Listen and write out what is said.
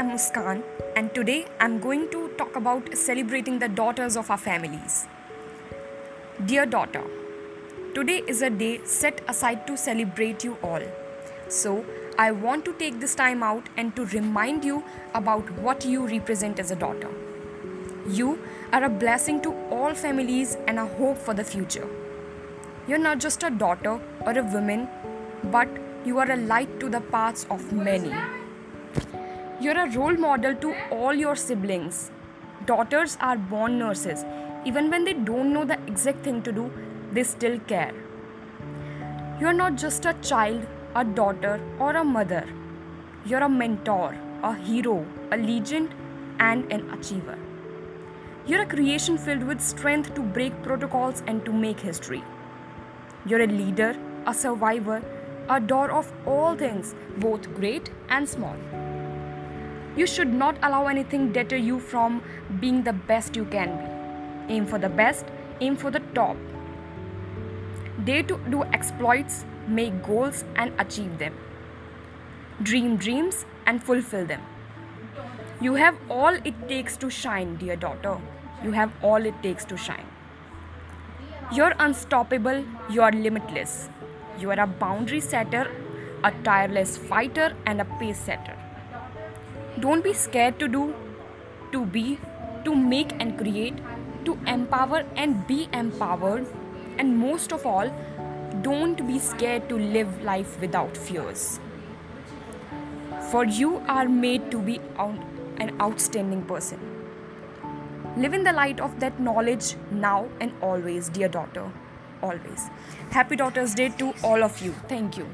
am Muskan, and today I'm going to talk about celebrating the daughters of our families. Dear daughter, today is a day set aside to celebrate you all. So, I want to take this time out and to remind you about what you represent as a daughter. You are a blessing to all families and a hope for the future. You're not just a daughter or a woman, but you are a light to the paths of many. You're a role model to all your siblings. Daughters are born nurses. Even when they don't know the exact thing to do, they still care. You're not just a child, a daughter, or a mother. You're a mentor, a hero, a legend, and an achiever. You're a creation filled with strength to break protocols and to make history. You're a leader, a survivor, a door of all things, both great and small. You should not allow anything deter you from being the best you can be. Aim for the best, aim for the top. Dare to do exploits, make goals, and achieve them. Dream dreams and fulfill them. You have all it takes to shine, dear daughter. You have all it takes to shine. You're unstoppable, you're limitless. You are a boundary setter, a tireless fighter, and a pace setter. Don't be scared to do, to be, to make and create, to empower and be empowered, and most of all, don't be scared to live life without fears. For you are made to be an outstanding person. Live in the light of that knowledge now and always, dear daughter. Always. Happy Daughter's Day to all of you. Thank you.